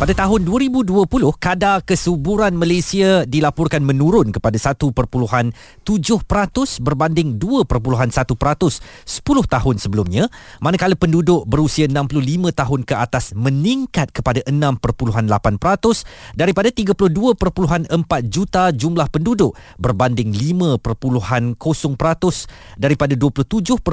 Pada tahun 2020, kadar kesuburan Malaysia dilaporkan menurun kepada 1.7% berbanding 2.1% 10 tahun sebelumnya, manakala penduduk berusia 65 tahun ke atas meningkat kepada 6.8% daripada 32.4 juta jumlah penduduk berbanding 5.0% daripada 27.5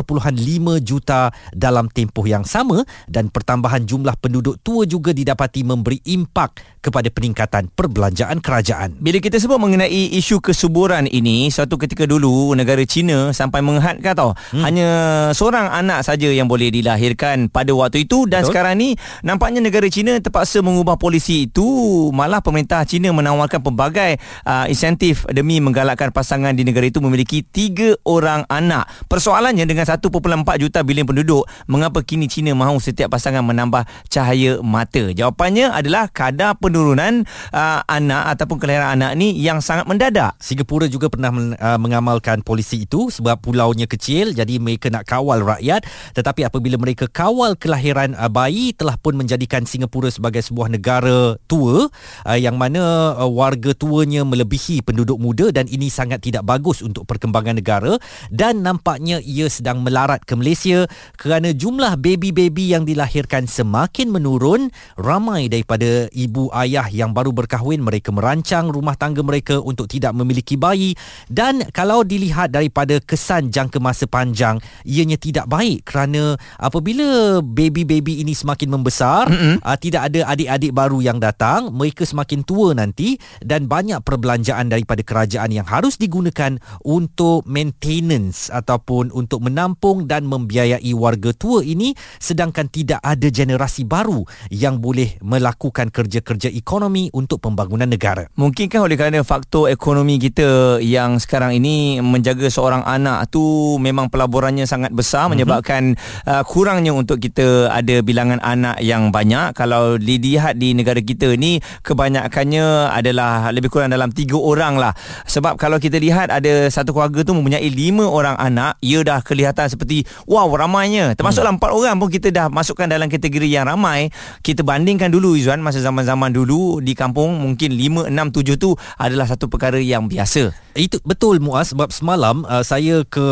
juta dalam tempoh yang sama dan pertambahan jumlah penduduk tua juga didapati memberi memberi impak kepada peningkatan perbelanjaan kerajaan. Bila kita sebut mengenai isu kesuburan ini, suatu ketika dulu negara China sampai menghadkan tau. Hmm. Hanya seorang anak saja yang boleh dilahirkan pada waktu itu dan Betul. sekarang ni nampaknya negara China terpaksa mengubah polisi itu. Malah pemerintah China menawarkan pelbagai uh, insentif demi menggalakkan pasangan di negara itu memiliki tiga orang anak. Persoalannya dengan 1.4 juta bilion penduduk, mengapa kini China mahu setiap pasangan menambah cahaya mata? Jawapannya adalah adalah kadar penurunan uh, anak ataupun kelahiran anak ni yang sangat mendadak. Singapura juga pernah men, uh, mengamalkan polisi itu sebab pulaunya kecil jadi mereka nak kawal rakyat tetapi apabila mereka kawal kelahiran uh, bayi telah pun menjadikan Singapura sebagai sebuah negara tua uh, yang mana uh, warga tuanya melebihi penduduk muda dan ini sangat tidak bagus untuk perkembangan negara dan nampaknya ia sedang melarat ke Malaysia kerana jumlah baby-baby yang dilahirkan semakin menurun ramai daripada kepada ibu ayah yang baru berkahwin. Mereka merancang rumah tangga mereka untuk tidak memiliki bayi. Dan kalau dilihat daripada kesan jangka masa panjang ianya tidak baik kerana apabila baby-baby ini semakin membesar mm-hmm. uh, tidak ada adik-adik baru yang datang mereka semakin tua nanti dan banyak perbelanjaan daripada kerajaan yang harus digunakan untuk maintenance ataupun untuk menampung dan membiayai warga tua ini. Sedangkan tidak ada generasi baru yang boleh melakukan melakukan kerja-kerja ekonomi untuk pembangunan negara. Mungkinkah oleh kerana faktor ekonomi kita yang sekarang ini menjaga seorang anak tu memang pelaburannya sangat besar mm-hmm. menyebabkan uh, kurangnya untuk kita ada bilangan anak yang banyak. Kalau dilihat di negara kita ni kebanyakannya adalah lebih kurang dalam tiga orang lah. Sebab kalau kita lihat ada satu keluarga tu mempunyai lima orang anak, ia dah kelihatan seperti wow ramainya. Termasuklah mm. empat orang pun kita dah masukkan dalam kategori yang ramai. Kita bandingkan dulu Izzuan kan masa zaman-zaman dulu di kampung mungkin 5 6 7 tu adalah satu perkara yang biasa. Itu betul Muaz sebab semalam uh, saya ke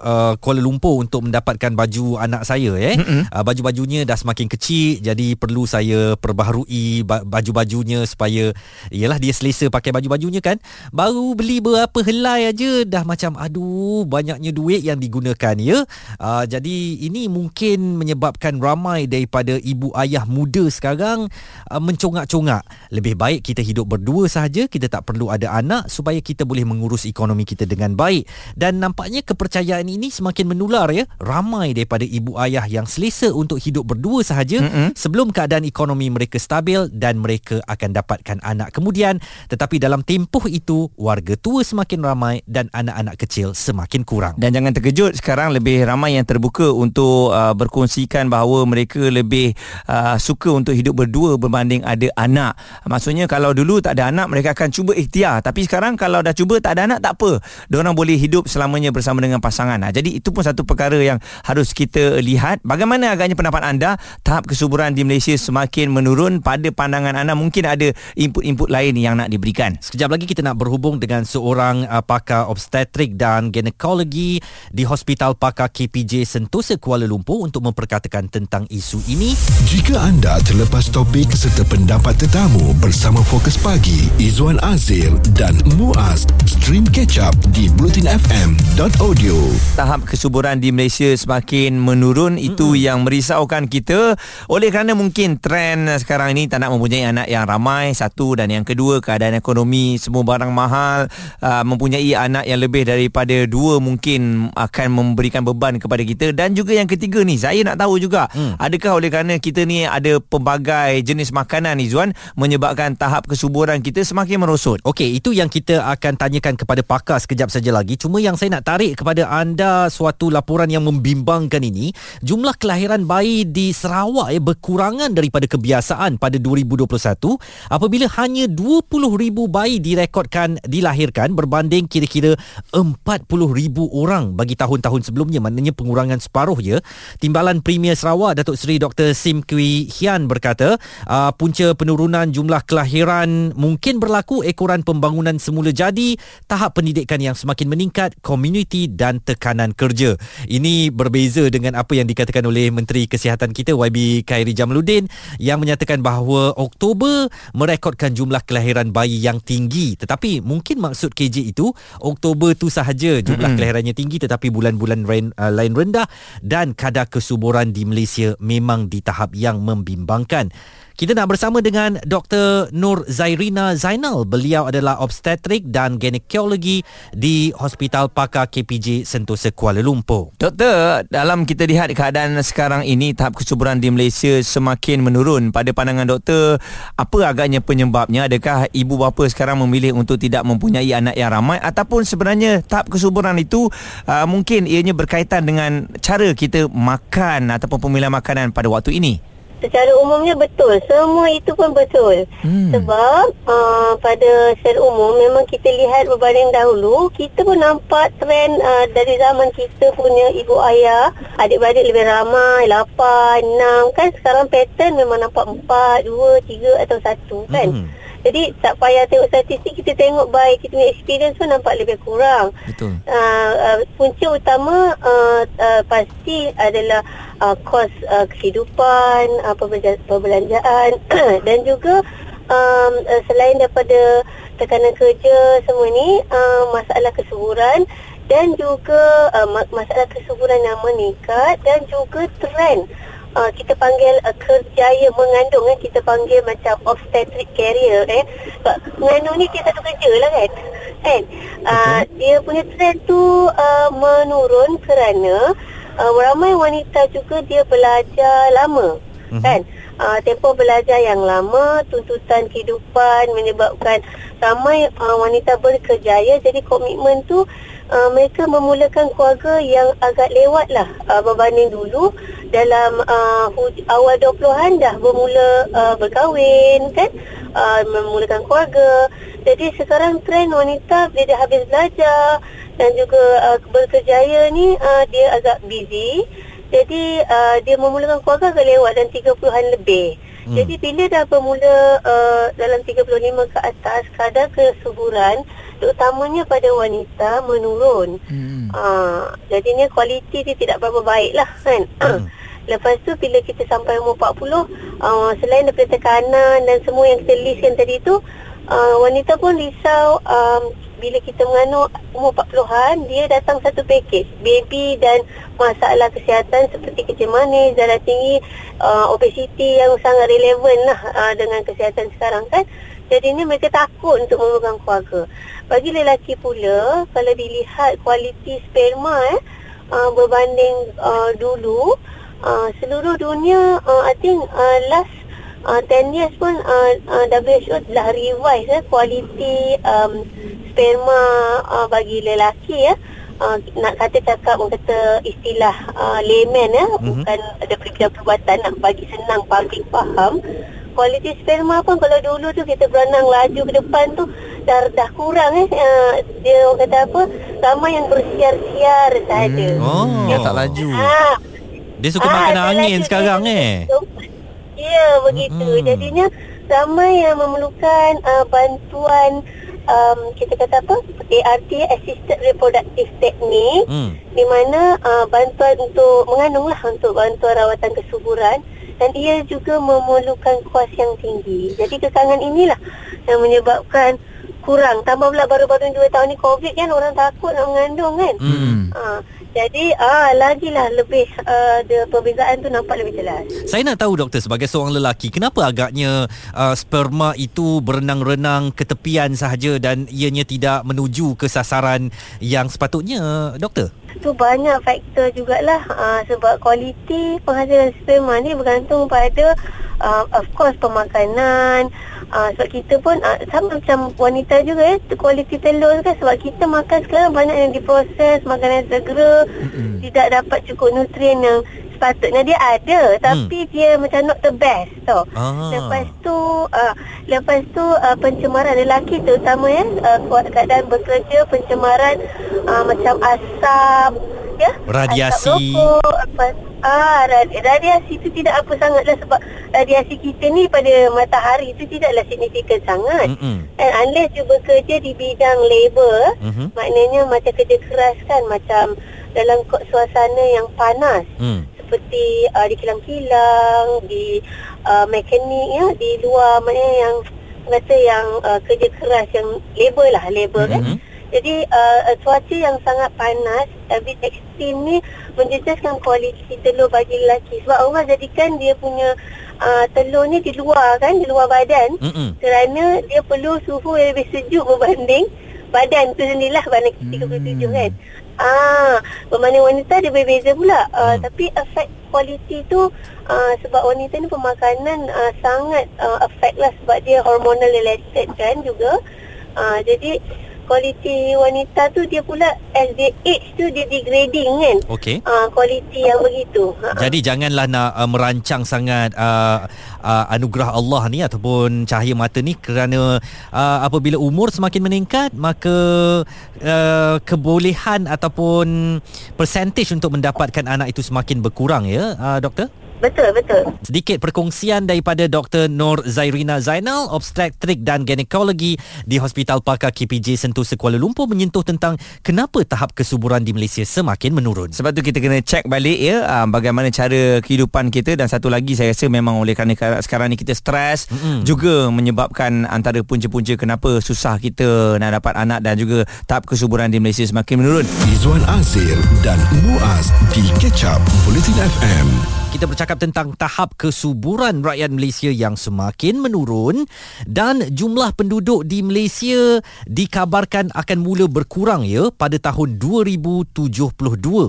uh, Kuala Lumpur untuk mendapatkan baju anak saya eh. Mm-hmm. Uh, baju-bajunya dah semakin kecil jadi perlu saya perbaharui baju-bajunya supaya iyalah dia selesa pakai baju-bajunya kan. Baru beli berapa helai aja dah macam aduh banyaknya duit yang digunakan ya. Uh, jadi ini mungkin menyebabkan ramai daripada ibu ayah muda sekarang uh, mencongak-congak. Lebih baik kita hidup berdua sahaja, kita tak perlu ada anak supaya kita boleh mengurus ekonomi kita dengan baik. Dan nampaknya kepercayaan ini semakin menular ya. Ramai daripada ibu ayah yang selesa untuk hidup berdua sahaja mm-hmm. sebelum keadaan ekonomi mereka stabil dan mereka akan dapatkan anak kemudian. Tetapi dalam tempoh itu, warga tua semakin ramai dan anak-anak kecil semakin kurang. Dan jangan terkejut, sekarang lebih ramai yang terbuka untuk uh, berkongsikan bahawa mereka lebih uh, suka untuk hidup berdua berbanding ada anak. Maksudnya kalau dulu tak ada anak mereka akan cuba ikhtiar tapi sekarang kalau dah cuba tak ada anak tak apa. Diorang boleh hidup selamanya bersama dengan pasangan. Jadi itu pun satu perkara yang harus kita lihat. Bagaimana agaknya pendapat anda tahap kesuburan di Malaysia semakin menurun pada pandangan anda mungkin ada input-input lain yang nak diberikan. Sekejap lagi kita nak berhubung dengan seorang uh, pakar obstetrik dan ginekologi di Hospital Pakar KPJ Sentosa Kuala Lumpur untuk memperkatakan tentang isu ini. Jika anda terlepas topik serta pendapat tetamu bersama Fokus Pagi Izwan Azir dan Muaz. Stream catch up di blutinfm.audio tahap kesuburan di Malaysia semakin menurun. Itu mm-hmm. yang merisaukan kita. Oleh kerana mungkin trend sekarang ini tak nak mempunyai anak yang ramai satu dan yang kedua keadaan ekonomi semua barang mahal uh, mempunyai anak yang lebih daripada dua mungkin akan memberikan beban kepada kita. Dan juga yang ketiga ni saya nak tahu juga mm. adakah oleh kerana kita ni ada pelbagai jenis jenis makanan Izwan menyebabkan tahap kesuburan kita semakin merosot. Okey, itu yang kita akan tanyakan kepada pakar sekejap saja lagi. Cuma yang saya nak tarik kepada anda suatu laporan yang membimbangkan ini, jumlah kelahiran bayi di Sarawak eh, berkurangan daripada kebiasaan pada 2021 apabila hanya 20,000 bayi direkodkan dilahirkan berbanding kira-kira 40,000 orang bagi tahun-tahun sebelumnya. Maknanya pengurangan separuh je. Timbalan Premier Sarawak Datuk Seri Dr. Sim Kui Hian berkata, uh, punca penurunan jumlah kelahiran mungkin berlaku ekoran pembangunan semula jadi, tahap pendidikan yang semakin meningkat, komuniti dan tekanan kerja. Ini berbeza dengan apa yang dikatakan oleh Menteri Kesihatan kita YB Khairi Jamaluddin yang menyatakan bahawa Oktober merekodkan jumlah kelahiran bayi yang tinggi. Tetapi mungkin maksud KJ itu Oktober tu sahaja jumlah mm-hmm. kelahirannya tinggi tetapi bulan-bulan uh, lain rendah dan kadar kesuburan di Malaysia memang di tahap yang membimbangkan. Kita nak bersama dengan Dr. Nur Zairina Zainal. Beliau adalah obstetrik dan ginekologi di Hospital Pakar KPJ Sentosa Kuala Lumpur. Doktor, dalam kita lihat keadaan sekarang ini tahap kesuburan di Malaysia semakin menurun. Pada pandangan doktor, apa agaknya penyebabnya? Adakah ibu bapa sekarang memilih untuk tidak mempunyai anak yang ramai ataupun sebenarnya tahap kesuburan itu uh, mungkin ianya berkaitan dengan cara kita makan ataupun pemilihan makanan pada waktu ini? Secara umumnya betul semua itu pun betul hmm. sebab uh, pada secara umum memang kita lihat berbanding dahulu kita pun nampak trend uh, dari zaman kita punya ibu ayah adik-beradik lebih ramai 8, 6 kan sekarang pattern memang nampak 4, 2, 3 atau 1 kan hmm. Jadi tak payah tengok statistik kita tengok baik kita punya experience pun nampak lebih kurang. Betul. Uh, uh, punca utama uh, uh, pasti adalah uh, kos uh, kehidupan, uh, perbelanjaan dan juga um, uh, selain daripada tekanan kerja semua ni uh, masalah kesuburan dan juga uh, masalah kesuburan yang meningkat dan juga trend uh, kita panggil uh, kerjaya mengandung eh. Kita panggil macam obstetric carrier eh. Mengandung ni kita tu kerja lah kan? Kan? Uh, dia punya trend tu uh, menurun kerana uh, ramai wanita juga dia belajar lama uh-huh. kan uh, tempoh belajar yang lama tuntutan kehidupan menyebabkan ramai uh, wanita berkerjaya. Jadi komitmen tu uh, mereka memulakan keluarga yang agak lewat lah uh, berbanding dulu. Dalam uh, awal 20-an dah bermula uh, berkahwin kan? Uh, memulakan keluarga. Jadi sekarang trend wanita bila dia habis belajar dan juga uh, berkerjaya ni uh, dia agak busy jadi uh, dia memulakan keluarga agak lewat dan 30-an lebih hmm. jadi bila dah bermula uh, dalam 35 ke atas kadar kesuburan terutamanya pada wanita menurun. Hmm. Uh, jadinya kualiti dia tidak berapa baik lah kan. Hmm. Lepas tu bila kita sampai umur 40, uh, selain daripada tekanan dan semua yang kita listkan tadi tu, uh, wanita pun risau um, bila kita mengandung umur 40-an, dia datang satu pakej. Baby dan masalah kesihatan seperti kecil manis, darah tinggi, uh, obesiti yang sangat relevan lah uh, dengan kesihatan sekarang kan. Jadi ni mereka takut untuk memegang keluarga. Bagi lelaki pula, kalau dilihat kualiti sperma eh, uh, berbanding uh, dulu, uh, seluruh dunia, uh, I think uh, last uh, 10 years pun uh, uh, WHO telah revise eh, kualiti um, sperma uh, bagi lelaki ya. Uh, nak kata cakap kata istilah uh, layman ya, mm-hmm. bukan ada bidang perubatan nak bagi senang public faham. Kualiti sperma pun kalau dulu tu kita berenang laju ke depan tu dah dah kurang eh uh, dia orang kata apa ramai yang bersiar-siar saja. Hmm. Oh, dia tak laju. Ha. Dia suka ha, makan angin sekarang eh. Ya, begitu. Hmm. Jadinya ramai yang memerlukan uh, bantuan um, kita kata apa? ART assisted reproductive technique hmm. di mana uh, bantuan untuk mengandung lah untuk bantuan rawatan kesuburan dan ia juga memerlukan kos yang tinggi. Jadi kekangan inilah yang menyebabkan kurang. Tambah pula baru-baru 2 tahun ni COVID kan orang takut nak mengandung kan. Hmm. Ha, jadi ah lagilah lebih uh, the perbezaan tu nampak lebih jelas. Saya nak tahu doktor sebagai seorang lelaki kenapa agaknya uh, sperma itu berenang-renang ke tepian sahaja dan ianya tidak menuju ke sasaran yang sepatutnya doktor? Tu banyak faktor jugalah uh, sebab kualiti penghasilan sperma ni bergantung pada uh, of course pemakanan uh, sebab kita pun uh, sama macam wanita juga ya kualiti telur kan sebab kita makan sekarang banyak yang diproses makanan segera mm-hmm. tidak dapat cukup nutrien yang sepatutnya dia ada tapi hmm. dia macam not the best tau. Ah. Lepas tu uh, lepas tu uh, pencemaran lelaki terutama ya uh, keadaan bekerja pencemaran uh, macam asap ya radiasi asap rokok, apa, ah radiasi itu tidak apa sangatlah sebab radiasi kita ni pada matahari itu tidaklah signifikan sangat. Mm-hmm. And unless you bekerja di bidang labor mm-hmm. maknanya macam kerja keras kan macam dalam suasana yang panas. Mm seperti uh, di kilang-kilang, di uh, mekanik ya, di luar maknanya yang kata yang uh, kerja keras yang labor lah, labor mm-hmm. kan. Jadi uh, cuaca yang sangat panas, tapi ekstrim ni menjejaskan kualiti telur bagi lelaki. Sebab Allah jadikan dia punya uh, telur ni di luar kan, di luar badan. Mm-hmm. Kerana dia perlu suhu yang lebih sejuk berbanding badan tu sendirilah badan kita 37 mm. kan. Ah, berbanding wanita dia berbeza pula. Uh, hmm. Tapi efek kualiti tu uh, sebab wanita ni pemakanan uh, sangat uh, efek lah sebab dia hormonal related kan juga. Uh, jadi kualiti wanita tu dia pula as they age tu dia degrading kan? Okey. Uh, kualiti yang begitu. Jadi janganlah nak uh, merancang sangat uh, uh, anugerah Allah ni ataupun cahaya mata ni kerana uh, apabila umur semakin meningkat maka uh, kebolehan ataupun percentage untuk mendapatkan anak itu semakin berkurang ya uh, doktor Betul, betul. Sedikit perkongsian daripada Dr. Nur Zairina Zainal, obstetrik dan ginekologi di Hospital Pakar KPJ Sentosa Kuala Lumpur menyentuh tentang kenapa tahap kesuburan di Malaysia semakin menurun. Sebab tu kita kena cek balik ya ah, bagaimana cara kehidupan kita dan satu lagi saya rasa memang oleh kerana sekarang ni kita stres mm-hmm. juga menyebabkan antara punca-punca kenapa susah kita nak dapat anak dan juga tahap kesuburan di Malaysia semakin menurun. Izwan Azir dan Muaz di Ketchup Politin FM kita bercakap tentang tahap kesuburan rakyat Malaysia yang semakin menurun dan jumlah penduduk di Malaysia dikabarkan akan mula berkurang ya pada tahun 2072.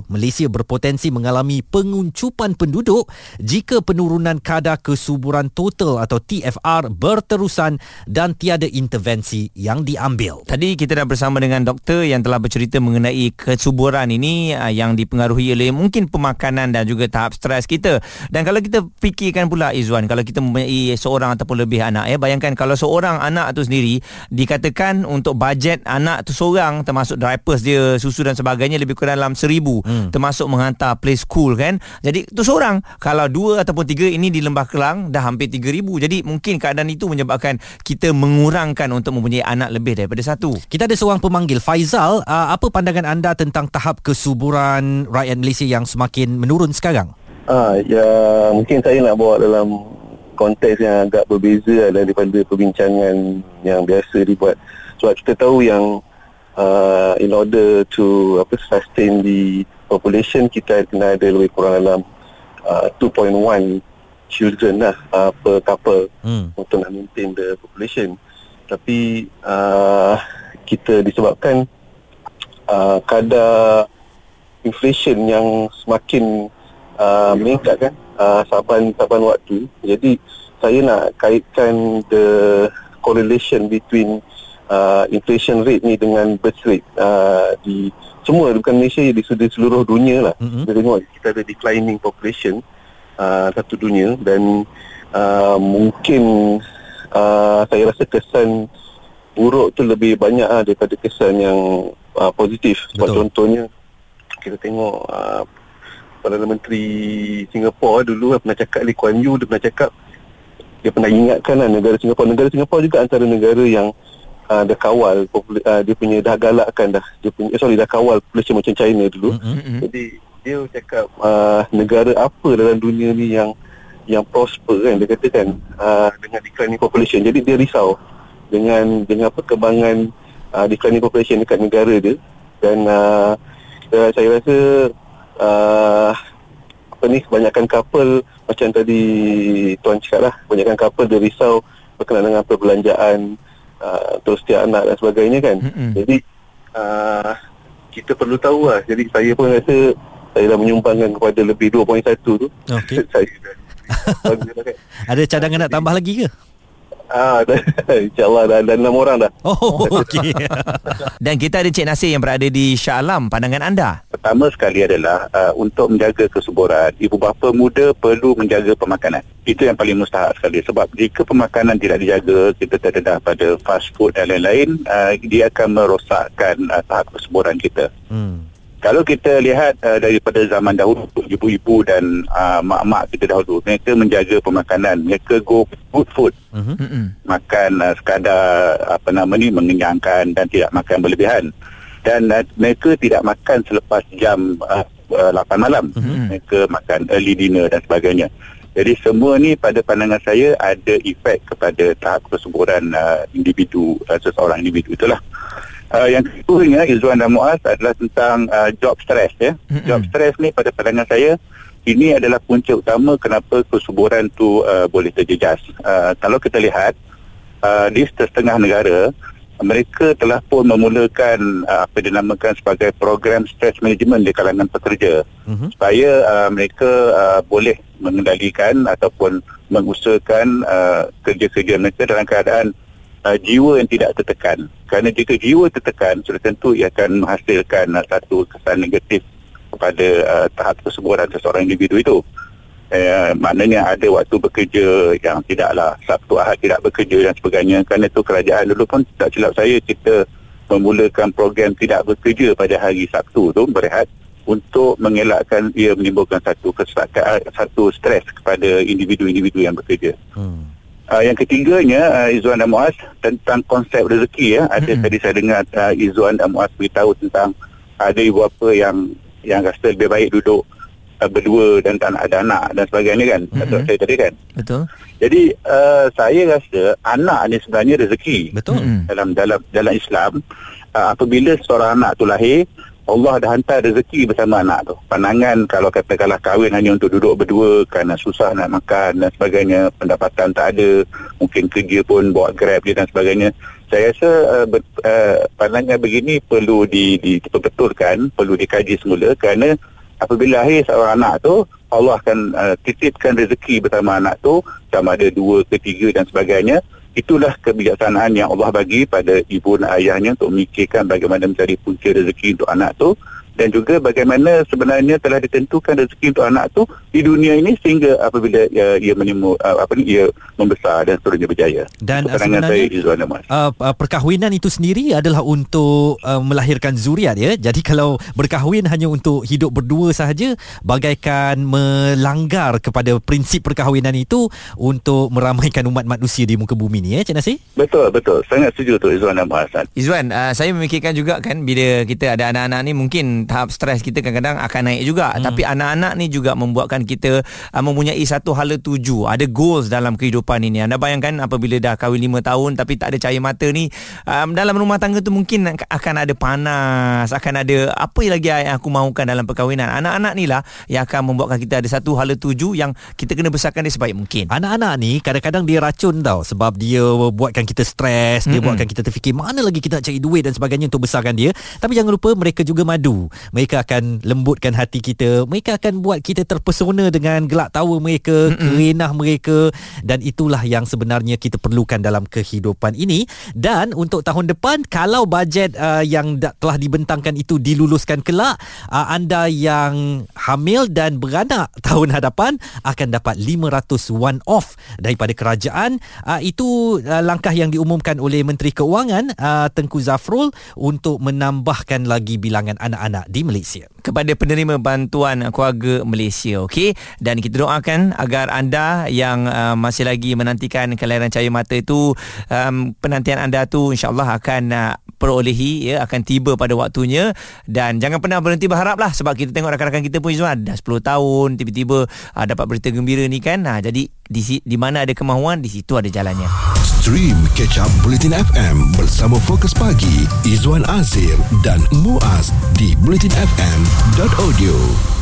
Malaysia berpotensi mengalami penguncupan penduduk jika penurunan kadar kesuburan total atau TFR berterusan dan tiada intervensi yang diambil. Tadi kita dah bersama dengan doktor yang telah bercerita mengenai kesuburan ini ah, yang dipengaruhi oleh mungkin pemakanan dan juga tahap stres kita kita. Dan kalau kita fikirkan pula Izwan, kalau kita mempunyai seorang ataupun lebih anak ya, bayangkan kalau seorang anak tu sendiri dikatakan untuk bajet anak tu seorang termasuk diapers dia, susu dan sebagainya lebih kurang dalam seribu hmm. termasuk menghantar play school kan. Jadi tu seorang. Kalau dua ataupun tiga ini di Lembah Kelang dah hampir tiga ribu. Jadi mungkin keadaan itu menyebabkan kita mengurangkan untuk mempunyai anak lebih daripada satu. Kita ada seorang pemanggil Faizal, uh, apa pandangan anda tentang tahap kesuburan rakyat Malaysia yang semakin menurun sekarang? Ah, ya mungkin saya nak bawa dalam konteks yang agak berbeza daripada perbincangan yang biasa dibuat. Sebab kita tahu yang uh, in order to apa sustain the population kita kena ada lebih kurang dalam uh, 2.1 children lah uh, per couple hmm. untuk nak maintain the population. Tapi uh, kita disebabkan uh, kadar inflation yang semakin uh, meningkat kan uh, saban saban waktu. Jadi saya nak kaitkan the correlation between uh, inflation rate ni dengan birth rate uh, di semua bukan Malaysia di seluruh dunia lah. Mm-hmm. Kita tengok kita ada declining population uh, satu dunia dan uh, mungkin uh, saya rasa kesan buruk tu lebih banyak lah daripada kesan yang uh, positif. Sebab contohnya kita tengok uh, Perdana Menteri Singapura dulu pernah cakap Lee Kuan Yew dia pernah cakap dia pernah ingatkan lah negara Singapura negara Singapura juga antara negara yang uh, dah kawal uh, dia punya dah galakkan dah dia punya eh, sorry dah kawal population macam China dulu. Mm-hmm. jadi dia cakap uh, negara apa dalam dunia ni yang yang prosper kan dia katakan uh, dengan declining population. Jadi dia risau dengan dengan perkembangan uh, declining population dekat negara dia. Dan uh, saya rasa uh, apa ni kebanyakan couple macam tadi tuan cakap lah kebanyakan couple dia risau berkenaan dengan perbelanjaan uh, terus setiap anak dan sebagainya kan mm-hmm. jadi uh, kita perlu tahu lah jadi saya pun rasa saya dah menyumbangkan kepada lebih 2.1 tu okay. saya dah lah kan. Ada cadangan nak tambah lagi ke? Ah, dah, InsyaAllah dah, dah enam orang dah Oh, okey. Dan kita ada Cik Nasir yang berada di Shah Alam. Pandangan anda? Pertama sekali adalah uh, Untuk menjaga kesuburan Ibu bapa muda perlu menjaga pemakanan Itu yang paling mustahak sekali Sebab jika pemakanan tidak dijaga Kita terdedah pada fast food dan lain-lain uh, Dia akan merosakkan uh, tahap kesuburan kita Hmm. Kalau kita lihat uh, daripada zaman dahulu ibu-ibu dan uh, mak-mak kita dahulu mereka menjaga pemakanan mereka go good food Mhm. Mm-mm. makan uh, sekadar apa nama ni mengenyangkan dan tidak makan berlebihan dan uh, mereka tidak makan selepas jam uh, uh, 8 malam Mhm. mereka makan early dinner dan sebagainya jadi semua ni pada pandangan saya ada efek kepada tahap kesuburan uh, individu uh, seseorang individu itulah Uh, yang keduanya Izzuan dan Muaz adalah tentang uh, job stress ya. Mm-mm. Job stress ni pada pandangan saya ini adalah punca utama kenapa kesuburan tu uh, boleh terjejas. Uh, kalau kita lihat uh, di setengah negara mereka telah pun memulakan uh, apa dinamakan sebagai program stress management di kalangan pekerja Mhm. supaya uh, mereka uh, boleh mengendalikan ataupun mengusahakan uh, kerja-kerja mereka dalam keadaan uh, jiwa yang tidak tertekan. Kerana jika jiwa tertekan, sudah tentu ia akan menghasilkan uh, satu kesan negatif kepada uh, tahap kesuburan seseorang individu itu. Eh, maknanya ada waktu bekerja yang tidaklah Sabtu Ahad tidak bekerja dan sebagainya kerana itu kerajaan dulu pun tak silap saya kita memulakan program tidak bekerja pada hari Sabtu tu berehat untuk mengelakkan ia menimbulkan satu kesakan satu stres kepada individu-individu yang bekerja. Hmm. Uh, yang ketiganya uh, Izzuan dan Muaz tentang konsep rezeki ya. Ada Mm-mm. tadi saya dengar uh, Izzuan dan Muaz beritahu tentang ada ibu bapa yang yang rasa lebih baik duduk uh, berdua dan tak nak ada anak dan sebagainya kan. Mm-mm. Mm-hmm. saya tadi kan. Betul? Jadi uh, saya rasa anak ni sebenarnya rezeki Betul. Dalam dalam dalam Islam uh, apabila seorang anak tu lahir Allah dah hantar rezeki bersama anak tu. Pandangan kalau katakanlah kahwin hanya untuk duduk berdua kerana susah nak makan dan sebagainya, pendapatan tak ada, mungkin kerja pun bawa grab je dan sebagainya. Saya rasa uh, ber, uh, pandangan begini perlu di, di, diperbetulkan, perlu dikaji semula kerana apabila lahir seorang anak tu Allah akan uh, titipkan rezeki bersama anak tu sama ada dua ke tiga dan sebagainya itulah kebijaksanaan yang Allah bagi pada ibu dan ayahnya untuk memikirkan bagaimana mencari punca rezeki untuk anak tu. Dan juga bagaimana sebenarnya telah ditentukan rezeki untuk anak tu di dunia ini sehingga apabila ia, ia menemu uh, apa ni ia membesar dan seterusnya berjaya. Dan, uh, sebenarnya- saya Mas. Uh, uh, perkahwinan itu sendiri adalah untuk uh, melahirkan zuriat ya. Jadi kalau berkahwin hanya untuk hidup berdua sahaja bagaikan melanggar kepada prinsip perkahwinan itu untuk meramaikan umat manusia di muka bumi ni ya Cik Nasir? Betul betul sangat setuju tu Izzuan dan Mas. Izzuan, uh, saya memikirkan juga kan bila kita ada anak-anak ni mungkin tahap stres kita kadang-kadang akan naik juga. Hmm. Tapi anak-anak ni juga membuatkan kita uh, mempunyai satu hala tuju. Ada goals dalam kehidupan ini. Anda bayangkan apabila dah kahwin 5 tahun tapi tak ada cahaya mata ni, um, dalam rumah tangga tu mungkin akan ada panas, akan ada apa lagi yang aku mahukan dalam perkahwinan. Anak-anak ni lah yang akan membuatkan kita ada satu hala tuju yang kita kena besarkan dia sebaik mungkin. Anak-anak ni kadang-kadang dia racun tau sebab dia buatkan kita stres, dia buatkan kita terfikir mana lagi kita nak cari duit dan sebagainya untuk besarkan dia. Tapi jangan lupa mereka juga madu. Mereka akan lembutkan hati kita. Mereka akan buat kita terpesona dengan gelak tawa mereka, Mm-mm. kerenah mereka dan itulah yang sebenarnya kita perlukan dalam kehidupan ini. Dan untuk tahun depan kalau bajet uh, yang da- telah dibentangkan itu diluluskan kelak, uh, anda yang hamil dan beranak tahun hadapan akan dapat 500 one off daripada kerajaan. Uh, itu uh, langkah yang diumumkan oleh Menteri Keuangan uh, Tengku Zafrul untuk menambahkan lagi bilangan anak-anak di Malaysia. Kepada penerima bantuan keluarga Malaysia okey? Dan kita doakan agar anda yang uh, masih lagi menantikan kelahiran cahaya mata itu um, penantian anda tu insyaallah akan uh, perolehi ya akan tiba pada waktunya. Dan jangan pernah berhenti berharaplah sebab kita tengok rakan-rakan kita pun Izzuan dah 10 tahun tiba-tiba uh, dapat berita gembira ni kan? Ha, jadi di, di mana ada kemahuan di situ ada jalannya Stream Catch Up Bulletin FM bersama Fokus Pagi Izwan Azir dan Muaz di bulletinfm.audio.